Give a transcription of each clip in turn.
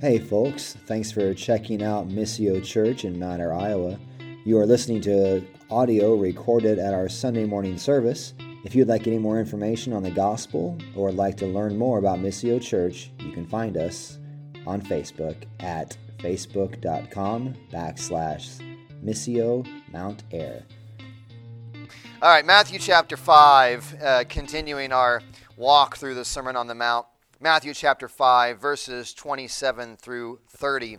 Hey, folks, thanks for checking out Missio Church in Mount Ayr, Iowa. You are listening to audio recorded at our Sunday morning service. If you'd like any more information on the gospel or like to learn more about Missio Church, you can find us on Facebook at facebook.com backslash Missio Mount Ayr. All right, Matthew chapter 5, uh, continuing our walk through the Sermon on the Mount. Matthew chapter 5, verses 27 through 30.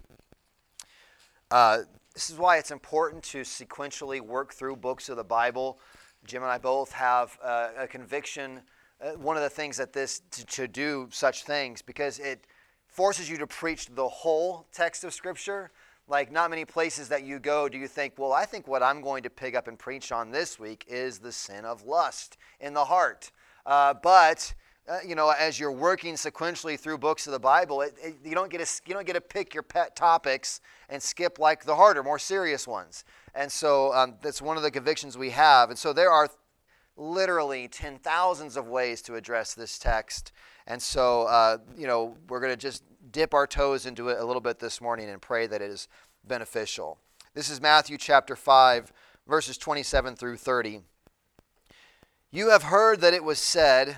Uh, this is why it's important to sequentially work through books of the Bible. Jim and I both have uh, a conviction. Uh, one of the things that this to, to do such things because it forces you to preach the whole text of Scripture. Like, not many places that you go do you think, well, I think what I'm going to pick up and preach on this week is the sin of lust in the heart. Uh, but uh, you know, as you're working sequentially through books of the Bible, it, it, you don't get to you don't get to pick your pet topics and skip like the harder, more serious ones. And so um, that's one of the convictions we have. And so there are literally ten thousands of ways to address this text. And so uh, you know, we're going to just dip our toes into it a little bit this morning and pray that it is beneficial. This is Matthew chapter five, verses twenty-seven through thirty. You have heard that it was said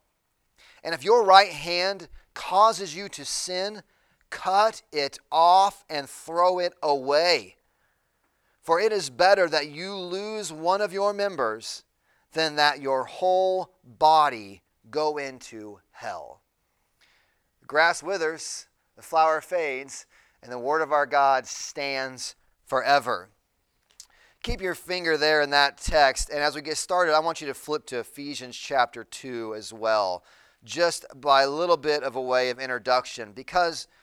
And if your right hand causes you to sin, cut it off and throw it away. For it is better that you lose one of your members than that your whole body go into hell. The grass withers, the flower fades, and the word of our God stands forever. Keep your finger there in that text, and as we get started, I want you to flip to Ephesians chapter 2 as well just by a little bit of a way of introduction because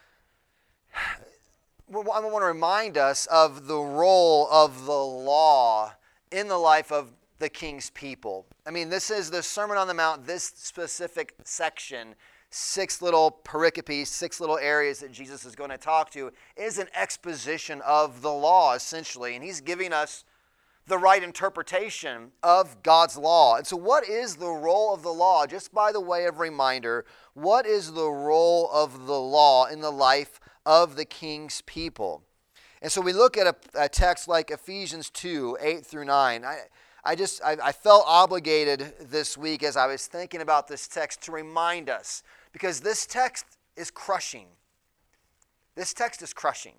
I want to remind us of the role of the law in the life of the king's people. I mean, this is the Sermon on the Mount, this specific section, six little pericopes, six little areas that Jesus is going to talk to, is an exposition of the law, essentially. And he's giving us the right interpretation of God's law. And so, what is the role of the law? Just by the way of reminder, what is the role of the law in the life of the king's people? And so, we look at a, a text like Ephesians 2 8 through 9. I, I just I, I felt obligated this week as I was thinking about this text to remind us because this text is crushing. This text is crushing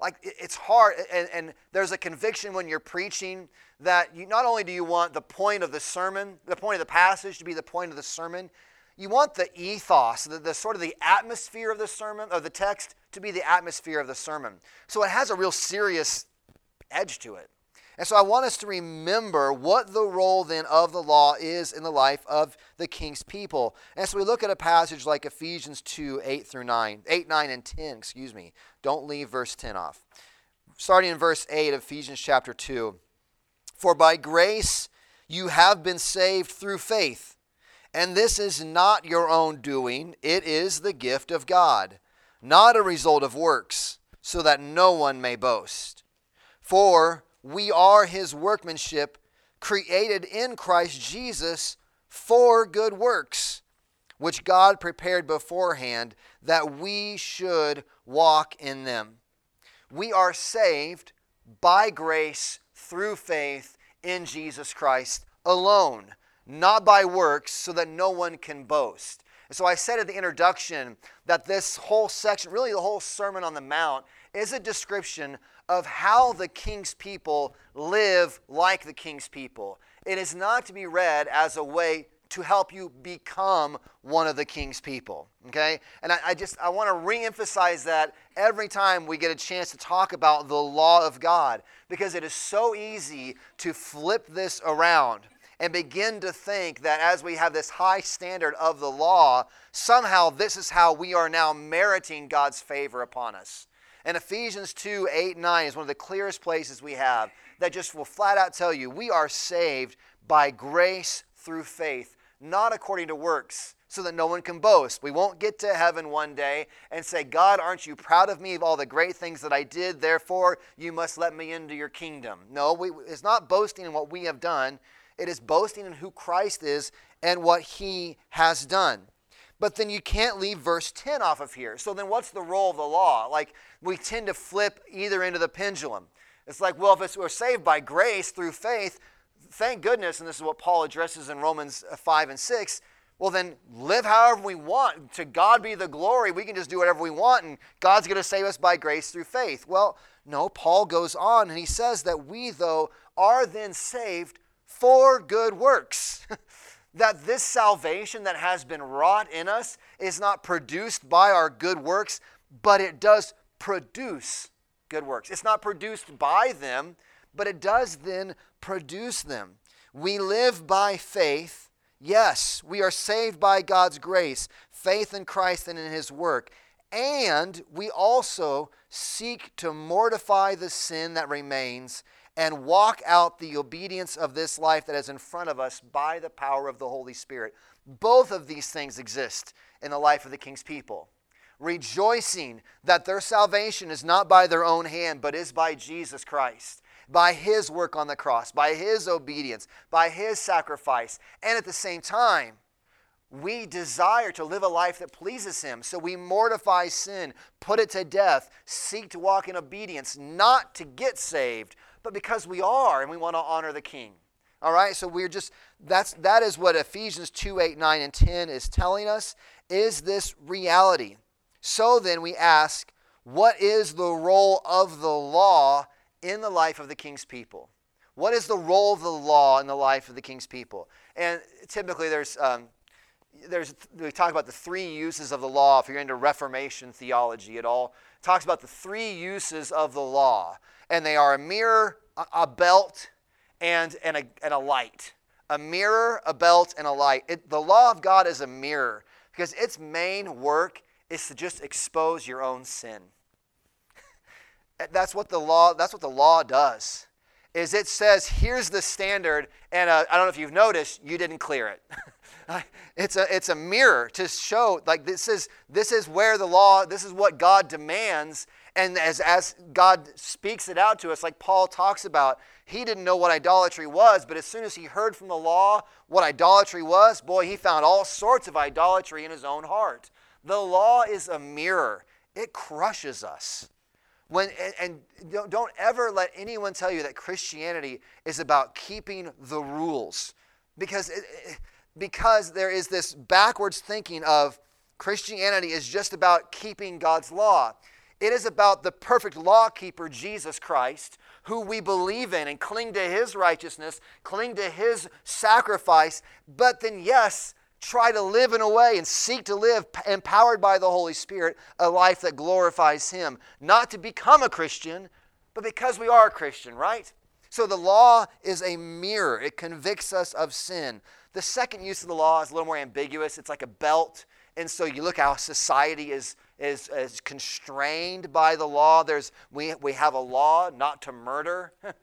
like it's hard and, and, there's a conviction when you're preaching that you not only do you want the point of the sermon the point of the passage to be the point of the sermon you want the ethos the, the sort of the atmosphere of the sermon of the text to be the atmosphere of the sermon. So it has a real serious edge to it and so I want us to remember what the role then of the law is in the life of the king's people. And so we look at a passage like Ephesians 2 8 through 9, 8, 9, and 10, excuse me. Don't leave verse 10 off. Starting in verse 8 of Ephesians chapter 2. For by grace you have been saved through faith. And this is not your own doing, it is the gift of God, not a result of works, so that no one may boast. For we are his workmanship, created in Christ Jesus for good works, which God prepared beforehand that we should walk in them. We are saved by grace through faith in Jesus Christ alone, not by works, so that no one can boast. So I said at the introduction that this whole section, really the whole Sermon on the Mount, is a description of how the king's people live like the king's people. It is not to be read as a way to help you become one of the king's people. Okay? And I, I just I want to re-emphasize that every time we get a chance to talk about the law of God, because it is so easy to flip this around and begin to think that as we have this high standard of the law, somehow this is how we are now meriting God's favor upon us. And Ephesians 2 8 9 is one of the clearest places we have that just will flat out tell you we are saved by grace through faith, not according to works, so that no one can boast. We won't get to heaven one day and say, God, aren't you proud of me of all the great things that I did? Therefore, you must let me into your kingdom. No, we, it's not boasting in what we have done, it is boasting in who Christ is and what he has done. But then you can't leave verse 10 off of here. So then what's the role of the law? Like we tend to flip either end of the pendulum. It's like, well, if we're saved by grace through faith, thank goodness, and this is what Paul addresses in Romans uh, 5 and 6. Well, then live however we want. To God be the glory. We can just do whatever we want, and God's going to save us by grace through faith. Well, no, Paul goes on and he says that we, though, are then saved for good works. that this salvation that has been wrought in us is not produced by our good works, but it does produce good works. It's not produced by them, but it does then produce them. We live by faith. Yes, we are saved by God's grace, faith in Christ and in His work. And we also seek to mortify the sin that remains and walk out the obedience of this life that is in front of us by the power of the Holy Spirit. Both of these things exist in the life of the king's people. Rejoicing that their salvation is not by their own hand, but is by Jesus Christ, by his work on the cross, by his obedience, by his sacrifice. And at the same time, we desire to live a life that pleases Him. So we mortify sin, put it to death, seek to walk in obedience, not to get saved, but because we are and we want to honor the king. All right, so we're just that's that is what Ephesians 2, 8, 9, and 10 is telling us. Is this reality? So then we ask, what is the role of the law in the life of the king's people? What is the role of the law in the life of the king's people? And typically there's um, there's we talk about the three uses of the law. If you're into Reformation theology at all, talks about the three uses of the law and they are a mirror, a belt, and, and, a, and a light. A mirror, a belt, and a light. It, the law of God is a mirror because its main work is to just expose your own sin. that's what the law. That's what the law does. Is it says here's the standard, and uh, I don't know if you've noticed, you didn't clear it. it's a it's a mirror to show like this is this is where the law. This is what God demands, and as, as God speaks it out to us, like Paul talks about, he didn't know what idolatry was, but as soon as he heard from the law what idolatry was, boy, he found all sorts of idolatry in his own heart. The law is a mirror, it crushes us. When, and, don't ever let anyone tell you that Christianity is about keeping the rules. Because, it, because there is this backwards thinking of Christianity is just about keeping God's law. It is about the perfect lawkeeper, Jesus Christ, who we believe in and cling to his righteousness, cling to his sacrifice, but then, yes, try to live in a way and seek to live empowered by the Holy Spirit a life that glorifies him. Not to become a Christian, but because we are a Christian, right? So the law is a mirror, it convicts us of sin. The second use of the law is a little more ambiguous. It's like a belt. And so you look how society is is, is constrained by the law. There's, we, we have a law not to murder,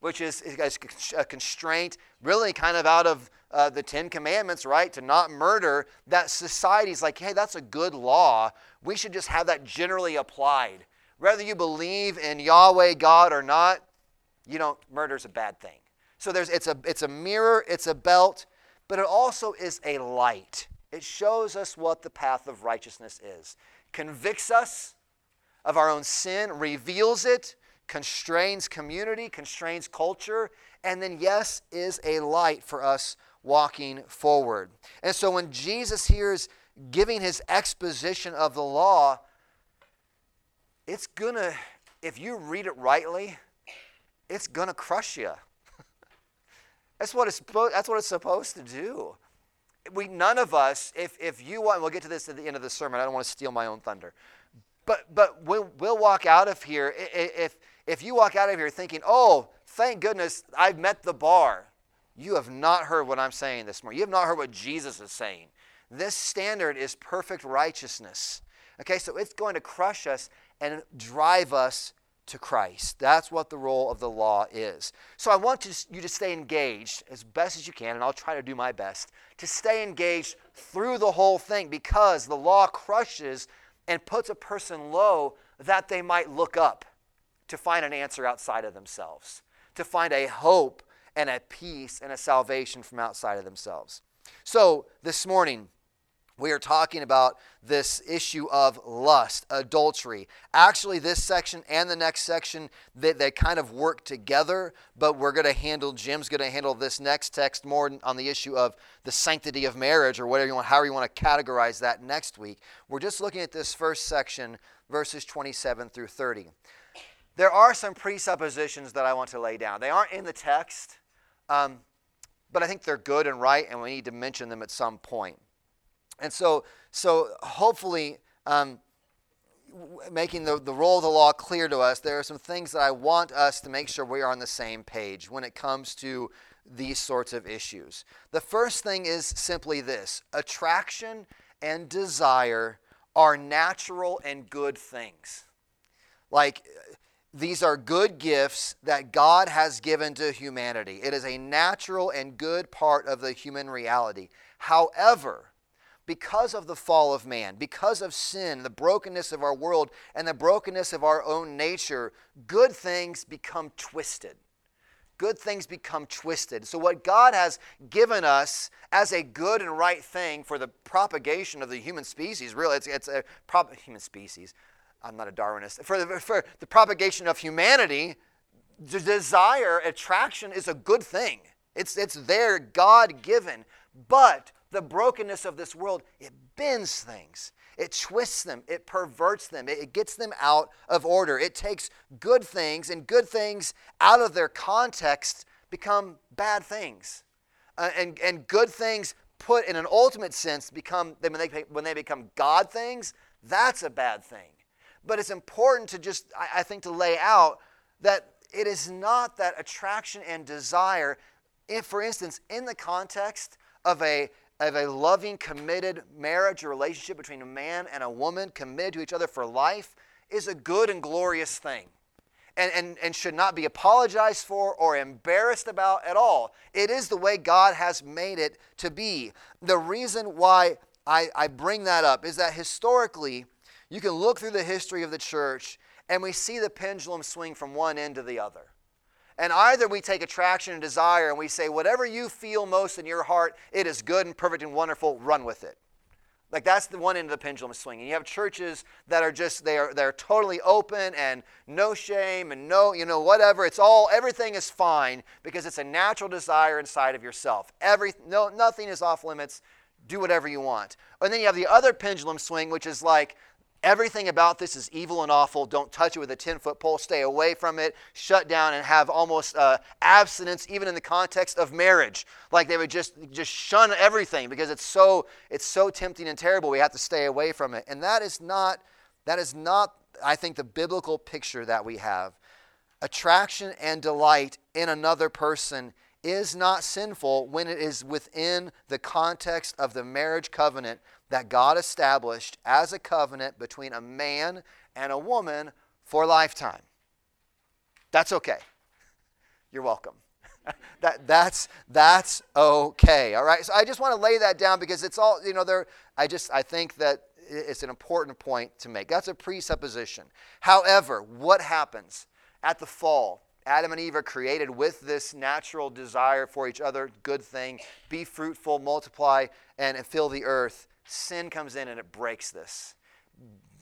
which is, is a constraint, really kind of out of uh, the Ten Commandments, right? To not murder. That society's like, hey, that's a good law. We should just have that generally applied. Whether you believe in Yahweh God or not, you don't, murder's a bad thing. So there's, it's, a, it's a mirror, it's a belt, but it also is a light. It shows us what the path of righteousness is convicts us of our own sin, reveals it, constrains community, constrains culture, and then, yes, is a light for us walking forward. And so when Jesus here is giving his exposition of the law, it's gonna, if you read it rightly, it's gonna crush you. that's what it's that's what it's supposed to do we none of us, if, if you want, we'll get to this at the end of the sermon. I don't want to steal my own thunder. But, but we'll, we'll walk out of here. If, if you walk out of here thinking, oh, thank goodness I've met the bar, you have not heard what I'm saying this morning. You have not heard what Jesus is saying. This standard is perfect righteousness. Okay, so it's going to crush us and drive us to Christ. That's what the role of the law is. So I want you to stay engaged as best as you can, and I'll try to do my best to stay engaged through the whole thing because the law crushes and puts a person low that they might look up to find an answer outside of themselves, to find a hope and a peace and a salvation from outside of themselves. So this morning, we are talking about this issue of lust, adultery. Actually, this section and the next section, they, they kind of work together, but we're going to handle, Jim's going to handle this next text more on the issue of the sanctity of marriage or whatever you want, however you want to categorize that next week. We're just looking at this first section, verses 27 through 30. There are some presuppositions that I want to lay down. They aren't in the text, um, but I think they're good and right, and we need to mention them at some point. And so, so hopefully, um, making the, the role of the law clear to us, there are some things that I want us to make sure we are on the same page when it comes to these sorts of issues. The first thing is simply this attraction and desire are natural and good things. Like, these are good gifts that God has given to humanity. It is a natural and good part of the human reality. However, because of the fall of man, because of sin, the brokenness of our world, and the brokenness of our own nature, good things become twisted. Good things become twisted. So, what God has given us as a good and right thing for the propagation of the human species, really, it's, it's a prop, human species. I'm not a Darwinist. For the, for the propagation of humanity, the desire, attraction is a good thing. It's, it's there, God given. But the brokenness of this world, it bends things. It twists them, it perverts them, it gets them out of order. It takes good things, and good things out of their context become bad things. Uh, and, and good things put in an ultimate sense become, when they, when they become God things, that's a bad thing. But it's important to just, I, I think, to lay out that it is not that attraction and desire, if, for instance, in the context of a of a loving, committed marriage or relationship between a man and a woman committed to each other for life is a good and glorious thing. And, and, and should not be apologized for or embarrassed about at all. It is the way God has made it to be. The reason why I, I bring that up is that historically, you can look through the history of the church and we see the pendulum swing from one end to the other. And either we take attraction and desire and we say, whatever you feel most in your heart, it is good and perfect and wonderful, run with it. Like that's the one end of the pendulum swinging. You have churches that are just they are they're totally open and no shame and no you know whatever. It's all everything is fine because it's a natural desire inside of yourself. Every no nothing is off limits. Do whatever you want. And then you have the other pendulum swing, which is like Everything about this is evil and awful. Don't touch it with a 10 foot pole. Stay away from it. Shut down and have almost uh, abstinence, even in the context of marriage. Like they would just, just shun everything because it's so, it's so tempting and terrible. We have to stay away from it. And that is not, that is not, I think, the biblical picture that we have. Attraction and delight in another person is not sinful when it is within the context of the marriage covenant that God established as a covenant between a man and a woman for a lifetime. That's okay. You're welcome. that, that's, that's okay. All right. So I just want to lay that down because it's all, you know, there, I just, I think that it's an important point to make. That's a presupposition. However, what happens at the fall? Adam and Eve are created with this natural desire for each other, good thing, be fruitful, multiply, and fill the earth sin comes in and it breaks this.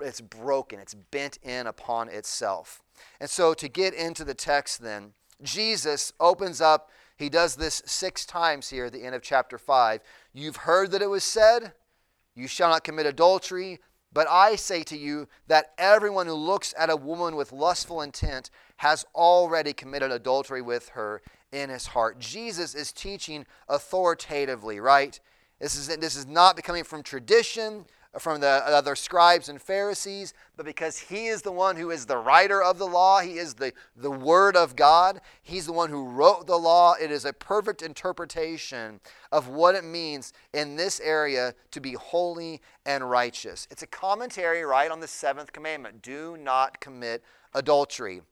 It's broken, it's bent in upon itself. And so, to get into the text, then, Jesus opens up, he does this six times here at the end of chapter 5. You've heard that it was said, You shall not commit adultery. But I say to you that everyone who looks at a woman with lustful intent has already committed adultery with her in his heart. Jesus is teaching authoritatively, right? This is, this is not coming from tradition, from the other scribes and Pharisees, but because he is the one who is the writer of the law, he is the, the Word of God, he's the one who wrote the law. It is a perfect interpretation of what it means in this area to be holy and righteous. It's a commentary, right, on the seventh commandment do not commit adultery.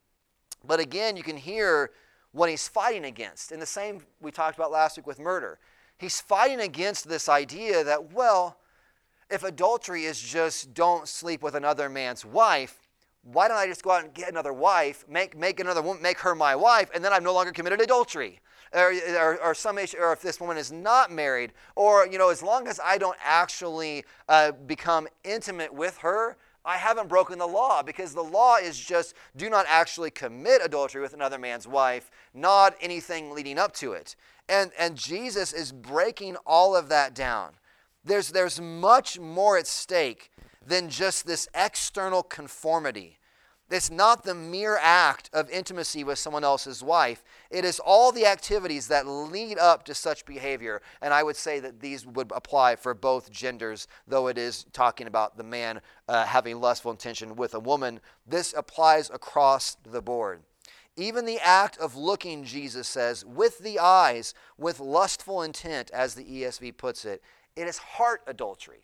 But again, you can hear what he's fighting against. In the same we talked about last week with murder. He's fighting against this idea that, well, if adultery is just don't sleep with another man's wife, why don't I just go out and get another wife, make, make another woman, make her my wife, and then I've no longer committed adultery? Or, or, or some issue, or if this woman is not married, or you know, as long as I don't actually uh, become intimate with her, I haven't broken the law because the law is just do not actually commit adultery with another man's wife, not anything leading up to it. And, and Jesus is breaking all of that down. There's, there's much more at stake than just this external conformity. It's not the mere act of intimacy with someone else's wife. It is all the activities that lead up to such behavior. And I would say that these would apply for both genders, though it is talking about the man uh, having lustful intention with a woman. This applies across the board. Even the act of looking, Jesus says, with the eyes, with lustful intent, as the ESV puts it, it is heart adultery.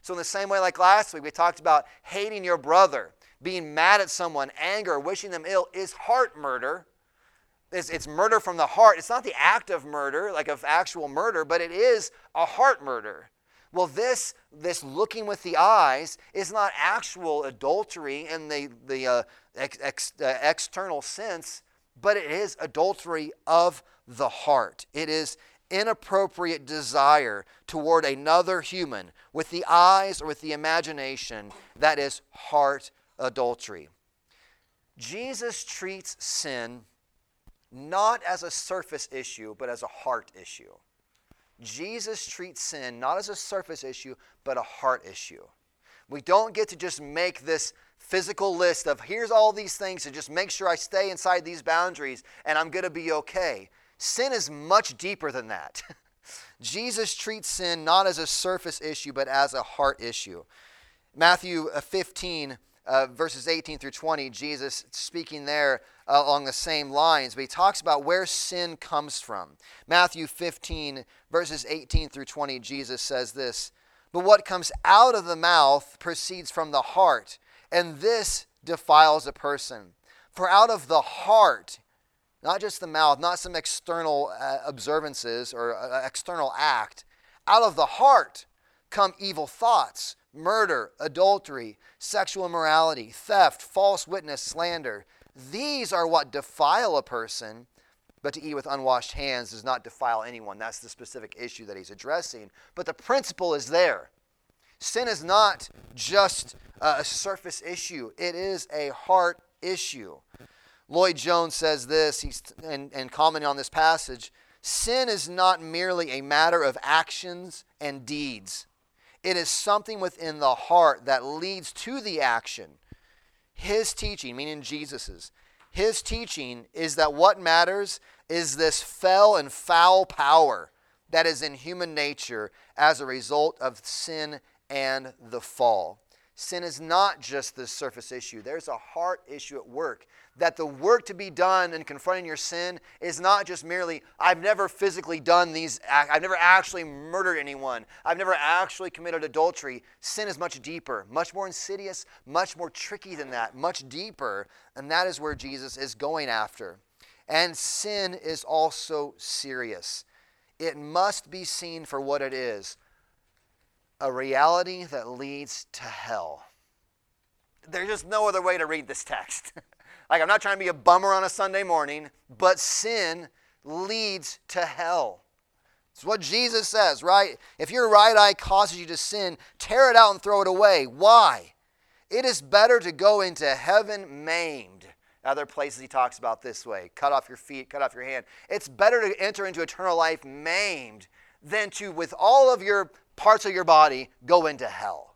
So, in the same way, like last week, we talked about hating your brother, being mad at someone, anger, wishing them ill, is heart murder. It's, it's murder from the heart. It's not the act of murder, like of actual murder, but it is a heart murder. Well, this, this looking with the eyes is not actual adultery in the, the uh, ex, ex, uh, external sense, but it is adultery of the heart. It is inappropriate desire toward another human with the eyes or with the imagination, that is heart adultery. Jesus treats sin not as a surface issue, but as a heart issue. Jesus treats sin not as a surface issue, but a heart issue. We don't get to just make this physical list of here's all these things to just make sure I stay inside these boundaries and I'm going to be okay. Sin is much deeper than that. Jesus treats sin not as a surface issue, but as a heart issue. Matthew uh, 15, uh, verses 18 through 20, Jesus speaking there uh, along the same lines, but he talks about where sin comes from. Matthew 15, verses 18 through 20, Jesus says this But what comes out of the mouth proceeds from the heart, and this defiles a person. For out of the heart, not just the mouth, not some external uh, observances or uh, external act. Out of the heart come evil thoughts, murder, adultery, sexual immorality, theft, false witness, slander. These are what defile a person, but to eat with unwashed hands does not defile anyone. That's the specific issue that he's addressing. But the principle is there. Sin is not just a surface issue, it is a heart issue. Lloyd Jones says this, he's, and, and commenting on this passage sin is not merely a matter of actions and deeds, it is something within the heart that leads to the action. His teaching, meaning Jesus's, his teaching is that what matters is this fell and foul power that is in human nature as a result of sin and the fall. Sin is not just the surface issue, there's a heart issue at work that the work to be done in confronting your sin is not just merely, I've never physically done these, I've never actually murdered anyone, I've never actually committed adultery. Sin is much deeper, much more insidious, much more tricky than that, much deeper. And that is where Jesus is going after. And sin is also serious. It must be seen for what it is a reality that leads to hell. There's just no other way to read this text. Like, I'm not trying to be a bummer on a Sunday morning, but sin leads to hell. It's what Jesus says, right? If your right eye causes you to sin, tear it out and throw it away. Why? It is better to go into heaven maimed. Other places he talks about this way cut off your feet, cut off your hand. It's better to enter into eternal life maimed than to, with all of your parts of your body, go into hell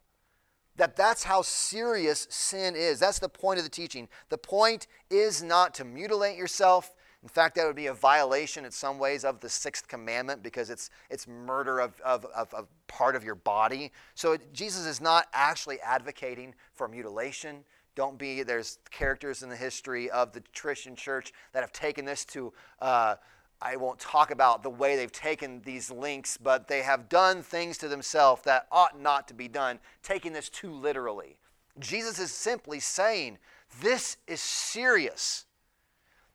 that that's how serious sin is. That's the point of the teaching. The point is not to mutilate yourself. In fact, that would be a violation in some ways of the sixth commandment because it's, it's murder of, of, of, of part of your body. So it, Jesus is not actually advocating for mutilation. Don't be, there's characters in the history of the Christian church that have taken this to, uh, I won't talk about the way they've taken these links, but they have done things to themselves that ought not to be done, taking this too literally. Jesus is simply saying, This is serious.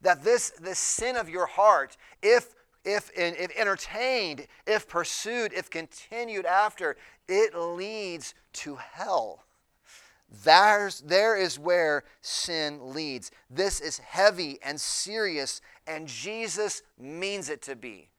That this, this sin of your heart, if, if, if entertained, if pursued, if continued after, it leads to hell. There's, there is where sin leads. This is heavy and serious, and Jesus means it to be.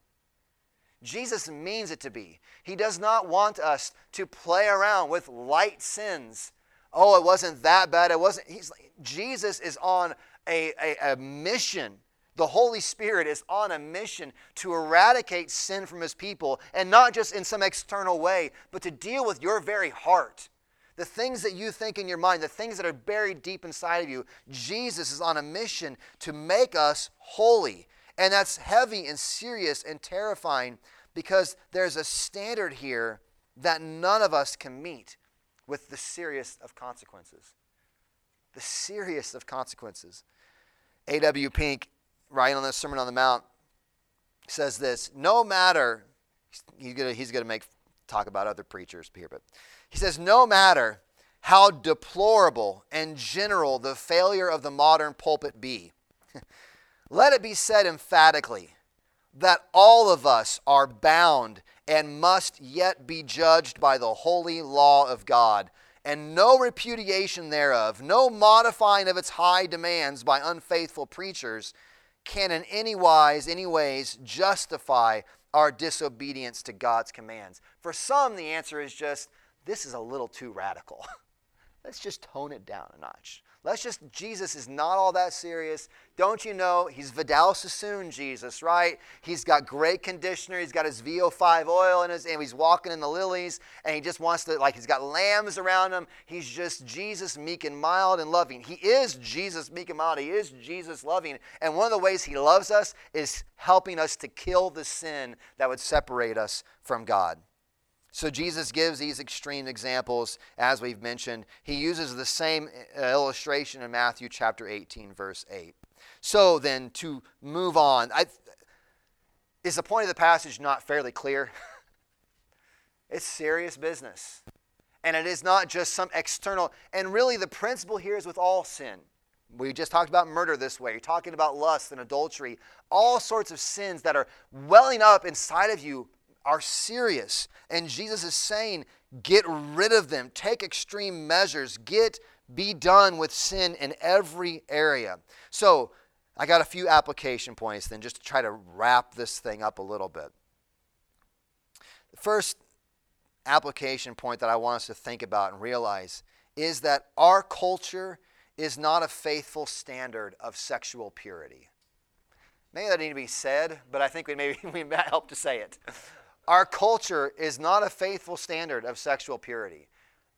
Jesus means it to be. He does not want us to play around with light sins oh, it wasn't that bad. It wasn't. He's Jesus is on a, a, a mission. The Holy Spirit is on a mission to eradicate sin from his people, and not just in some external way, but to deal with your very heart. The things that you think in your mind, the things that are buried deep inside of you, Jesus is on a mission to make us holy. And that's heavy and serious and terrifying because there's a standard here that none of us can meet with the serious of consequences. The serious of consequences. A.W. Pink, writing on the Sermon on the Mount, says this No matter, he's going he's to make talk about other preachers here, but he says, No matter how deplorable and general the failure of the modern pulpit be, let it be said emphatically that all of us are bound and must yet be judged by the holy law of God, and no repudiation thereof, no modifying of its high demands by unfaithful preachers, can in any wise, any ways justify our disobedience to God's commands. For some, the answer is just this is a little too radical. Let's just tone it down a notch. Let's just, Jesus is not all that serious. Don't you know? He's Vidal Sassoon, Jesus, right? He's got great conditioner. He's got his VO5 oil in his, and he's walking in the lilies, and he just wants to, like, he's got lambs around him. He's just Jesus, meek and mild and loving. He is Jesus, meek and mild. He is Jesus, loving. And one of the ways he loves us is helping us to kill the sin that would separate us from God. So Jesus gives these extreme examples, as we've mentioned. He uses the same uh, illustration in Matthew chapter 18, verse 8. So then, to move on, I, is the point of the passage not fairly clear? it's serious business. And it is not just some external, and really the principle here is with all sin. We just talked about murder this way. You're talking about lust and adultery, all sorts of sins that are welling up inside of you are serious. And Jesus is saying, get rid of them, take extreme measures, get be done with sin in every area. So, I got a few application points then just to try to wrap this thing up a little bit. The first application point that I want us to think about and realize is that our culture is not a faithful standard of sexual purity. Maybe that need to be said, but I think we maybe we help to say it. Our culture is not a faithful standard of sexual purity.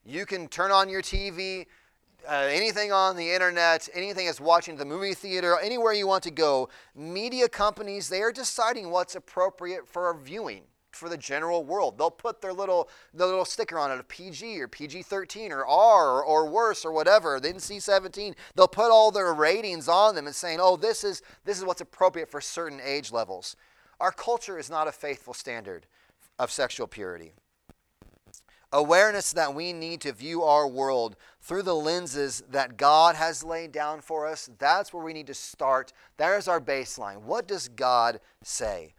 You can turn on your TV, uh, anything on the internet, anything that's watching the movie theater, anywhere you want to go, media companies, they are deciding what's appropriate for viewing for the general world. They'll put their little their little sticker on it of PG or PG-13 or R or, or worse or whatever, the NC-17. They'll put all their ratings on them and saying, "Oh, this is this is what's appropriate for certain age levels." Our culture is not a faithful standard of sexual purity. Awareness that we need to view our world through the lenses that God has laid down for us, that's where we need to start. There's our baseline. What does God say?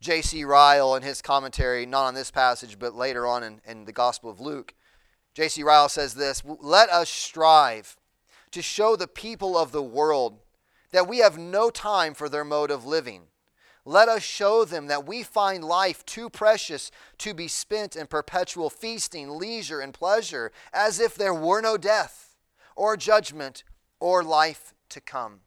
J.C. Ryle, in his commentary, not on this passage, but later on in, in the Gospel of Luke, J.C. Ryle says this Let us strive to show the people of the world that we have no time for their mode of living let us show them that we find life too precious to be spent in perpetual feasting, leisure, and pleasure, as if there were no death, or judgment, or life to come.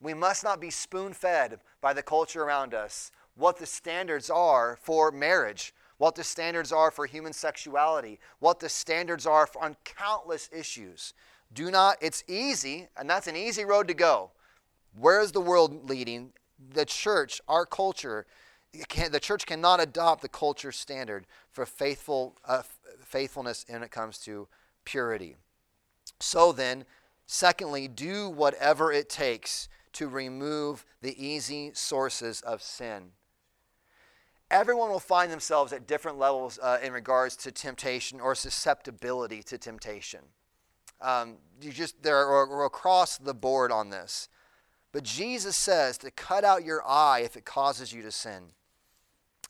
We must not be spoon fed by the culture around us what the standards are for marriage, what the standards are for human sexuality, what the standards are on countless issues. Do not, it's easy, and that's an easy road to go. Where is the world leading? The church, our culture, can, the church cannot adopt the culture standard for faithful uh, faithfulness when it comes to purity. So then, secondly, do whatever it takes to remove the easy sources of sin. Everyone will find themselves at different levels uh, in regards to temptation or susceptibility to temptation. Um, you just they're across the board on this. But Jesus says to cut out your eye if it causes you to sin.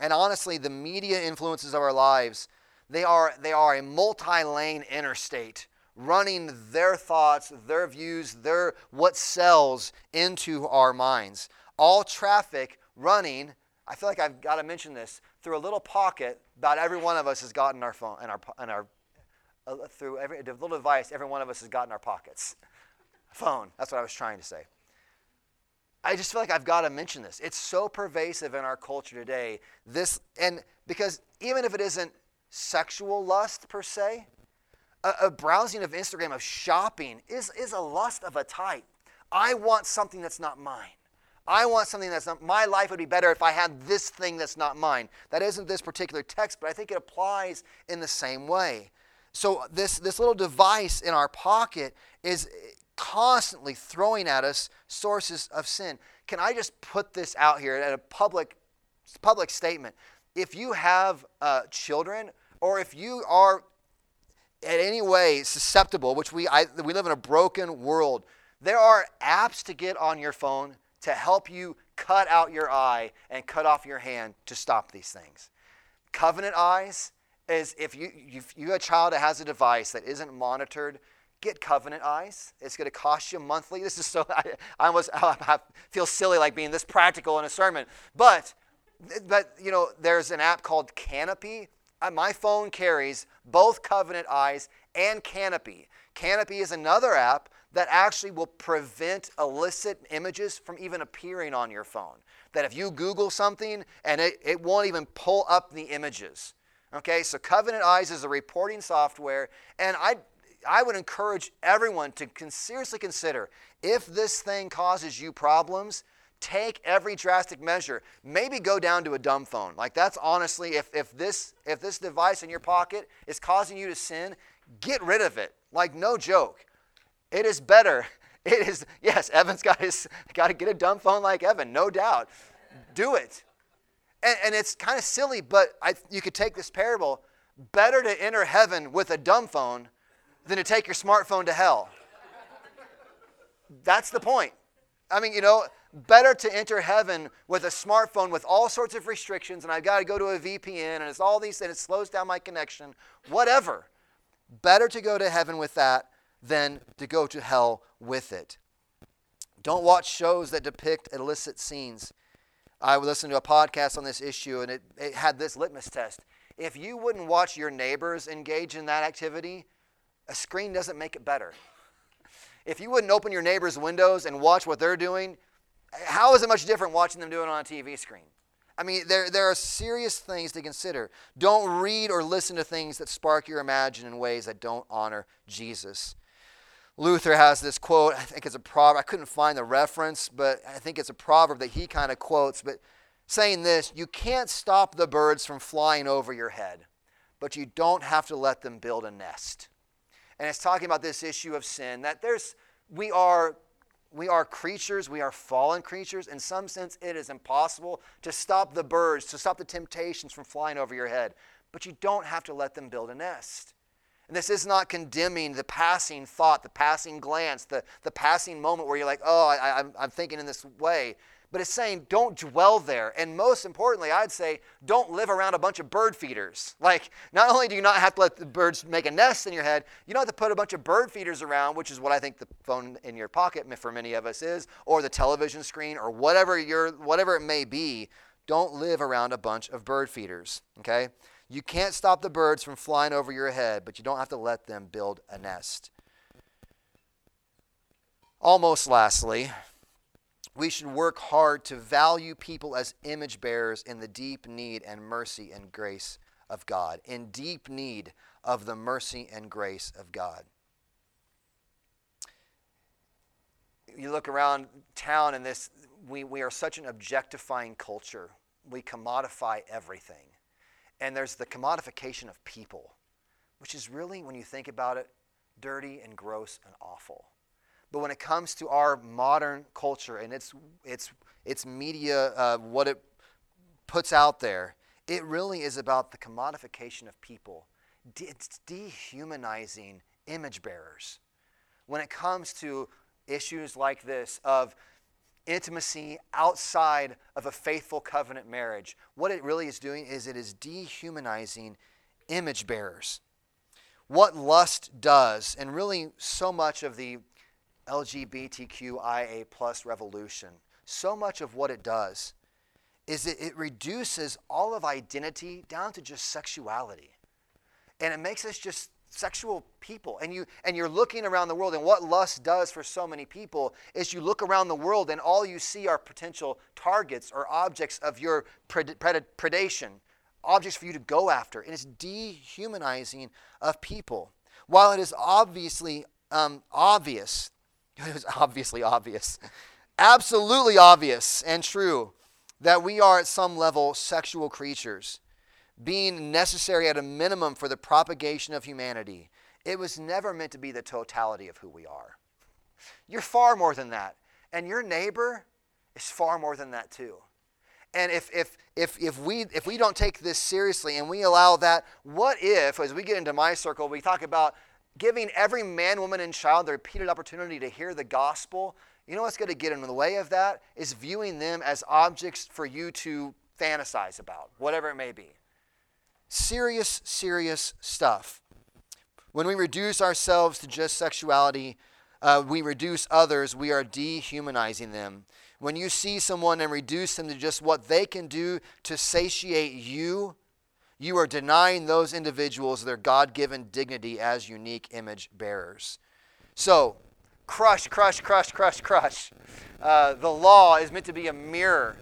And honestly, the media influences of our lives, they are, they are a multi-lane interstate running their thoughts, their views, their what sells into our minds. All traffic running, I feel like I've got to mention this, through a little pocket, about every one of us has gotten our phone and our, and our uh, through every little device, every one of us has gotten our pockets. Phone, that's what I was trying to say. I just feel like I've got to mention this. It's so pervasive in our culture today. This and because even if it isn't sexual lust per se, a, a, browsing of Instagram of shopping is is a lust of a type. I want something that's not mine. I want something that's not my life would be better if I had this thing that's not mine. That isn't this particular text, but I think it applies in the same way. So this this little device in our pocket is constantly throwing at us sources of sin. Can I just put this out here at a public, public statement? If you have uh, children, or if you are in any way susceptible, which we, I, we live in a broken world, there are apps to get on your phone to help you cut out your eye and cut off your hand to stop these things. Covenant eyes is if you, if you have a child that has a device that isn't monitored, get covenant eyes. It's going to cost you monthly. This is so, I, I almost I feel silly like being this practical in a sermon. But, but you know, there's an app called Canopy. Uh, my phone carries both covenant eyes and Canopy. Canopy is another app that actually will prevent illicit images from even appearing on your phone. That if you Google something and it, it won't even pull up the images. Okay, so Covenant Eyes is a reporting software, and I I would encourage everyone to con- seriously consider if this thing causes you problems, take every drastic measure. Maybe go down to a dumb phone. Like that's honestly, if, if this if this device in your pocket is causing you to sin, get rid of it. Like no joke. It is better. It is yes, Evan's got his got to get a dumb phone like Evan, no doubt. Do it. And, and it's kind of silly, but I, you could take this parable. Better to enter heaven with a dumb phone than to take your smartphone to hell. That's the point. I mean, you know, better to enter heaven with a smartphone with all sorts of restrictions, and I've got to go to a VPN, and it's all these, and it slows down my connection, whatever. Better to go to heaven with that than to go to hell with it. Don't watch shows that depict illicit scenes. I listened to a podcast on this issue, and it, it had this litmus test. If you wouldn't watch your neighbors engage in that activity, a screen doesn't make it better. If you wouldn't open your neighbor's windows and watch what they're doing, how is it much different watching them do it on a TV screen? I mean, there, there are serious things to consider. Don't read or listen to things that spark your imagination in ways that don't honor Jesus. Luther has this quote, I think it's a proverb. I couldn't find the reference, but I think it's a proverb that he kind of quotes, but saying this You can't stop the birds from flying over your head, but you don't have to let them build a nest and it's talking about this issue of sin that there's we are we are creatures we are fallen creatures. In some sense it is impossible to stop the birds to stop the temptations from flying over your head. But you don't have to let them build a nest. And this is not condemning the passing thought the passing glance the, the passing moment where you're like oh I, i'm thinking in this way but it's saying don't dwell there. And most importantly, I'd say don't live around a bunch of bird feeders. Like, not only do you not have to let the birds make a nest in your head, you don't have to put a bunch of bird feeders around, which is what I think the phone in your pocket for many of us is, or the television screen, or whatever, your, whatever it may be. Don't live around a bunch of bird feeders, okay? You can't stop the birds from flying over your head, but you don't have to let them build a nest. Almost lastly, we should work hard to value people as image bearers in the deep need and mercy and grace of God, in deep need of the mercy and grace of God. you look around town and this, we, we are such an objectifying culture. We commodify everything. And there's the commodification of people, which is really, when you think about it, dirty and gross and awful. But when it comes to our modern culture and its, its, its media, uh, what it puts out there, it really is about the commodification of people. It's dehumanizing image bearers. When it comes to issues like this of intimacy outside of a faithful covenant marriage, what it really is doing is it is dehumanizing image bearers. What lust does, and really so much of the LGBTQIA plus revolution, so much of what it does is it, it reduces all of identity down to just sexuality. And it makes us just sexual people. And you and you're looking around the world and what lust does for so many people is you look around the world and all you see are potential targets or objects of your pred- pred- predation objects for you to go after. And it's dehumanizing of people. While it is obviously um, obvious it was obviously obvious absolutely obvious and true that we are at some level sexual creatures, being necessary at a minimum for the propagation of humanity. It was never meant to be the totality of who we are. You're far more than that. And your neighbor is far more than that too. And if, if, if, if, we, if we don't take this seriously and we allow that, what if, as we get into my circle, we talk about giving every man, woman, and child the repeated opportunity to hear the gospel you know what's going to get in the way of that? Is viewing them as objects for you to fantasize about, whatever it may be. Serious, serious stuff. When we reduce ourselves to just sexuality, uh, we reduce others, we are dehumanizing them. When you see someone and reduce them to just what they can do to satiate you, you are denying those individuals their God given dignity as unique image bearers. So, crush, crush, crush, crush, crush. Uh, the law is meant to be a mirror,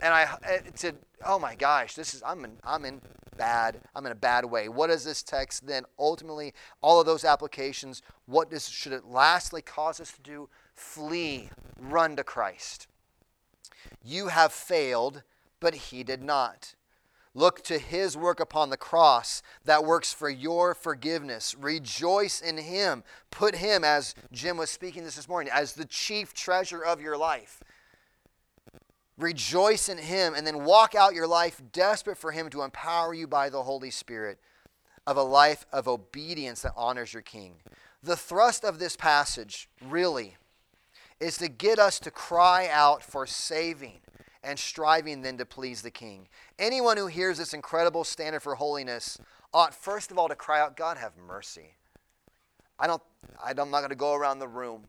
and I to oh my gosh, this is I'm in I'm in bad I'm in a bad way. What does this text then ultimately all of those applications? What does should it lastly cause us to do? Flee, run to Christ. You have failed, but he did not. Look to his work upon the cross that works for your forgiveness. Rejoice in him. Put him, as Jim was speaking this this morning, as the chief treasure of your life. Rejoice in him and then walk out your life desperate for him to empower you by the Holy Spirit of a life of obedience that honors your king. The thrust of this passage really is to get us to cry out for saving and striving then to please the king. Anyone who hears this incredible standard for holiness ought first of all to cry out, God have mercy. I don't, I'm not going to go around the room,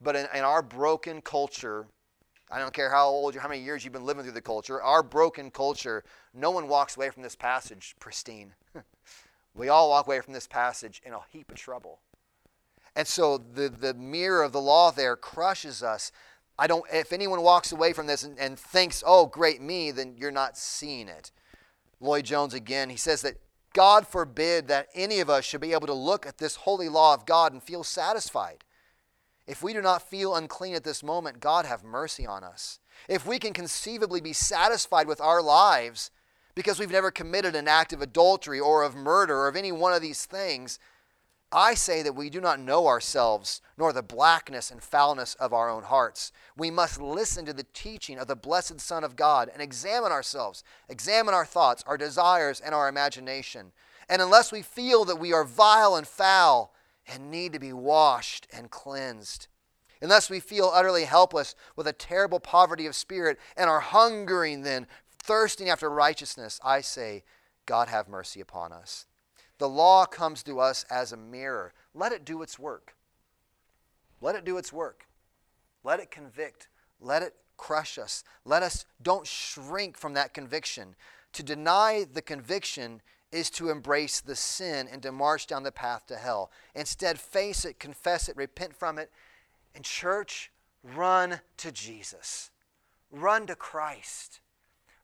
but in, in our broken culture, I don't care how old you, how many years you've been living through the culture, our broken culture, no one walks away from this passage pristine. we all walk away from this passage in a heap of trouble. And so the, the mirror of the law there crushes us I don't, if anyone walks away from this and, and thinks, oh, great me, then you're not seeing it. Lloyd Jones again, he says that God forbid that any of us should be able to look at this holy law of God and feel satisfied. If we do not feel unclean at this moment, God have mercy on us. If we can conceivably be satisfied with our lives because we've never committed an act of adultery or of murder or of any one of these things, I say that we do not know ourselves, nor the blackness and foulness of our own hearts. We must listen to the teaching of the blessed Son of God and examine ourselves, examine our thoughts, our desires, and our imagination. And unless we feel that we are vile and foul and need to be washed and cleansed, unless we feel utterly helpless with a terrible poverty of spirit and are hungering then, thirsting after righteousness, I say, God have mercy upon us. The law comes to us as a mirror. Let it do its work. Let it do its work. Let it convict. Let it crush us. Let us don't shrink from that conviction. To deny the conviction is to embrace the sin and to march down the path to hell. Instead, face it, confess it, repent from it. And, church, run to Jesus. Run to Christ.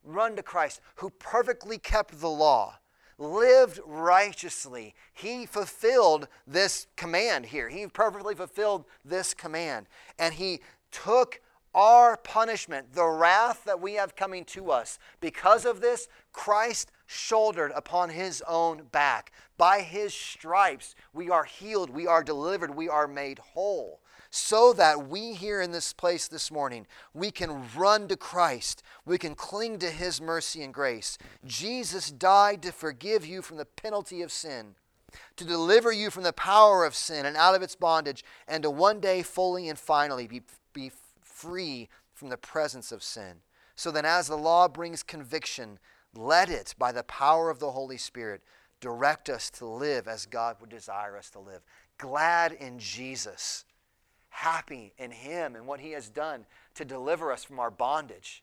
Run to Christ, who perfectly kept the law lived righteously. He fulfilled this command here. He perfectly fulfilled this command. And he took our punishment, the wrath that we have coming to us. Because of this, Christ shouldered upon his own back. By his stripes, we are healed, we are delivered, we are made whole. So that we here in this place this morning, we can run to Christ. We can cling to his mercy and grace. Jesus died to forgive you from the penalty of sin, to deliver you from the power of sin and out of its bondage, and to one day fully and finally be, be free from the presence of sin. So then, as the law brings conviction, let it, by the power of the Holy Spirit, direct us to live as God would desire us to live. Glad in Jesus, happy in Him and what He has done to deliver us from our bondage,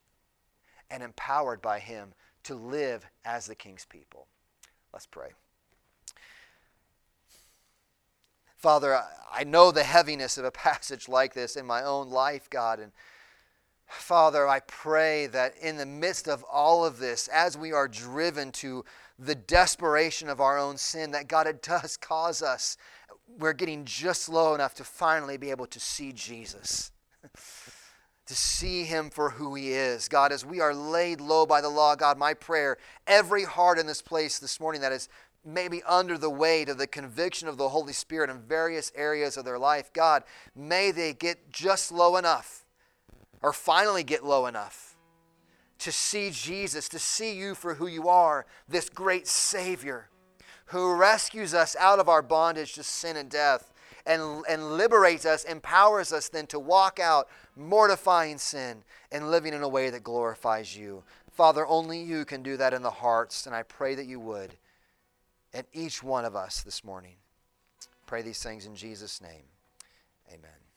and empowered by Him to live as the King's people. Let's pray. Father, I know the heaviness of a passage like this in my own life, God. And Father, I pray that in the midst of all of this, as we are driven to the desperation of our own sin, that God, it does cause us, we're getting just low enough to finally be able to see Jesus. to see him for who he is. God, as we are laid low by the law, God, my prayer, every heart in this place this morning that is maybe under the weight of the conviction of the Holy Spirit in various areas of their life, God, may they get just low enough or finally get low enough to see Jesus, to see you for who you are, this great Savior who rescues us out of our bondage to sin and death and, and liberates us, empowers us then to walk out mortifying sin and living in a way that glorifies you. Father, only you can do that in the hearts, and I pray that you would and each one of us this morning. Pray these things in Jesus' name. Amen.